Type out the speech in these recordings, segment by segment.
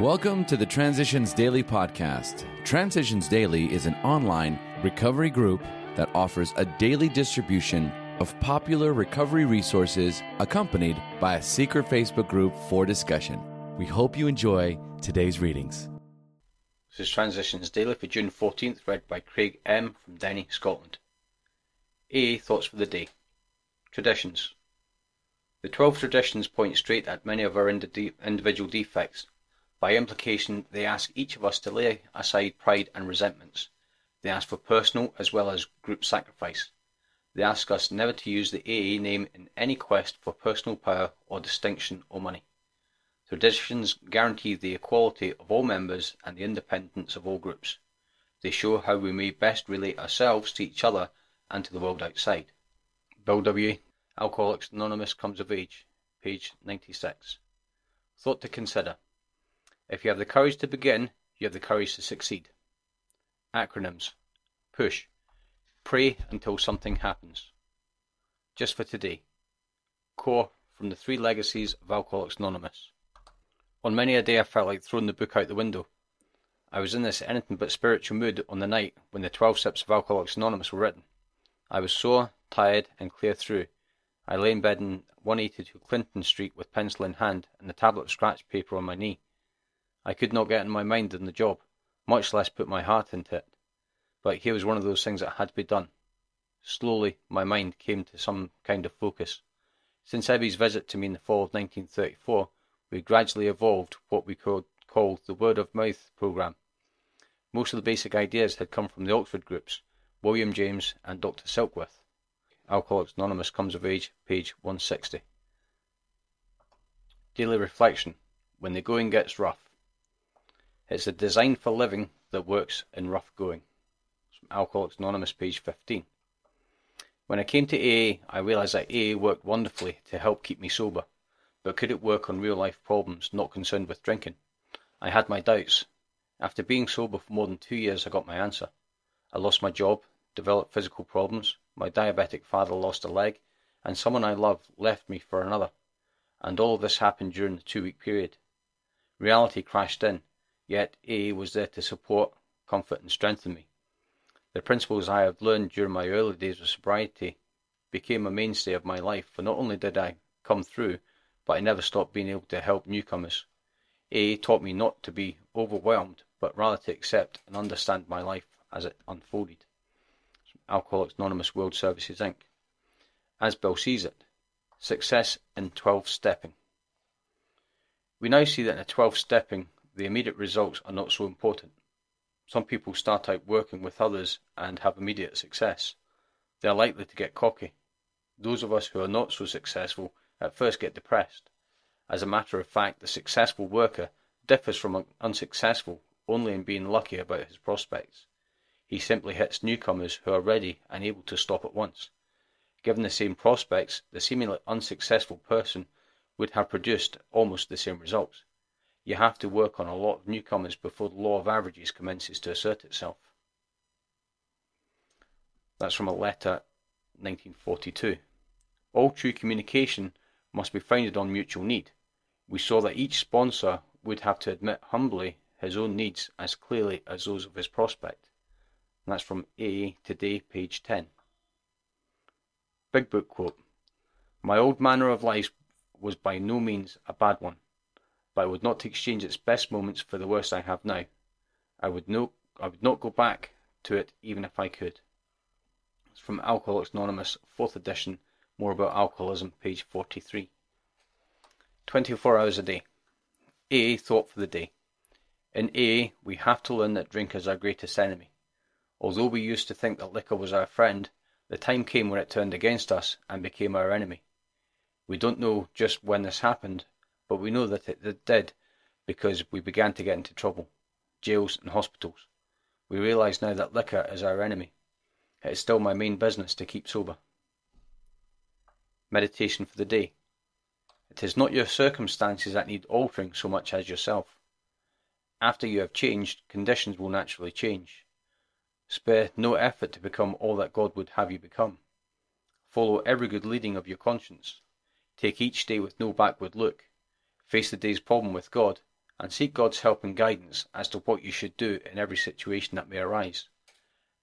Welcome to the Transitions Daily podcast. Transitions Daily is an online recovery group that offers a daily distribution of popular recovery resources accompanied by a secret Facebook group for discussion. We hope you enjoy today's readings. This is Transitions Daily for June 14th, read by Craig M. from Denny, Scotland. A. Thoughts for the Day Traditions. The twelve traditions point straight at many of our indi- individual defects. By implication, they ask each of us to lay aside pride and resentments. They ask for personal as well as group sacrifice. They ask us never to use the AA name in any quest for personal power or distinction or money. Traditions guarantee the equality of all members and the independence of all groups. They show how we may best relate ourselves to each other and to the world outside. Bill W. Alcoholics Anonymous Comes of Age, page 96. Thought to consider. If you have the courage to begin, you have the courage to succeed. Acronyms PUSH Pray until something happens. Just for today. Core from the three legacies of Alcoholics Anonymous. On many a day I felt like throwing the book out the window. I was in this anything but spiritual mood on the night when the 12 steps of Alcoholics Anonymous were written. I was sore, tired, and clear through. I lay in bed in 182 Clinton Street with pencil in hand and the tablet of scratch paper on my knee. I could not get in my mind on the job, much less put my heart into it. But here was one of those things that had to be done. Slowly my mind came to some kind of focus. Since Ebby's visit to me in the fall of 1934, we gradually evolved what we could call the word of mouth program. Most of the basic ideas had come from the Oxford groups, William James and Dr. Silkworth. Alcoholics Anonymous comes of age, page 160. Daily reflection when the going gets rough. It's a design for living that works in rough going. From Alcoholics Anonymous, page 15. When I came to AA, I realized that AA worked wonderfully to help keep me sober. But could it work on real life problems not concerned with drinking? I had my doubts. After being sober for more than two years, I got my answer. I lost my job, developed physical problems, my diabetic father lost a leg, and someone I loved left me for another. And all this happened during the two week period. Reality crashed in, yet AA was there to support, comfort, and strengthen me. The principles I had learned during my early days of sobriety became a mainstay of my life, for not only did I come through, but I never stopped being able to help newcomers. AA taught me not to be overwhelmed, but rather to accept and understand my life as it unfolded. Alcoholics Anonymous World Services Inc. As Bill sees it, success in 12 stepping. We now see that in a 12 stepping, the immediate results are not so important. Some people start out working with others and have immediate success. They are likely to get cocky. Those of us who are not so successful at first get depressed. As a matter of fact, the successful worker differs from an unsuccessful only in being lucky about his prospects. He simply hits newcomers who are ready and able to stop at once. Given the same prospects, the seemingly unsuccessful person would have produced almost the same results. You have to work on a lot of newcomers before the law of averages commences to assert itself. That's from a letter 1942. All true communication must be founded on mutual need. We saw that each sponsor would have to admit humbly his own needs as clearly as those of his prospect. And that's from AA Today, page 10. Big Book quote My old manner of life was by no means a bad one, but I would not exchange its best moments for the worst I have now. I would no, I would not go back to it even if I could. It's from Alcoholics Anonymous, 4th edition, more about alcoholism, page 43. 24 hours a day. AA thought for the day. In AA, we have to learn that drink is our greatest enemy. Although we used to think that liquor was our friend, the time came when it turned against us and became our enemy. We don't know just when this happened, but we know that it did because we began to get into trouble, jails and hospitals. We realize now that liquor is our enemy. It is still my main business to keep sober. Meditation for the day. It is not your circumstances that need altering so much as yourself. After you have changed, conditions will naturally change. Spare no effort to become all that God would have you become. Follow every good leading of your conscience. Take each day with no backward look. Face the day's problem with God, and seek God's help and guidance as to what you should do in every situation that may arise.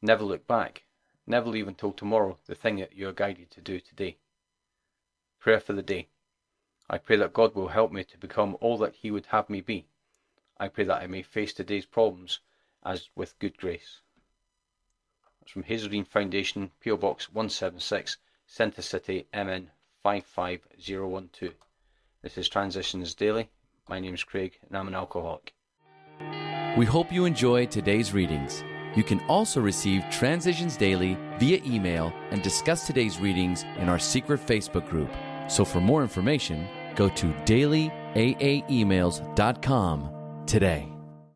Never look back. Never leave until tomorrow the thing that you are guided to do today. Prayer for the day. I pray that God will help me to become all that He would have me be. I pray that I may face today's problems as with good grace. That's from Hazelden Foundation, PO Box 176, Centre City, MN 55012. This is Transitions Daily. My name is Craig and I'm an alcoholic. We hope you enjoy today's readings. You can also receive Transitions Daily via email and discuss today's readings in our secret Facebook group. So for more information, go to dailyaaemails.com today.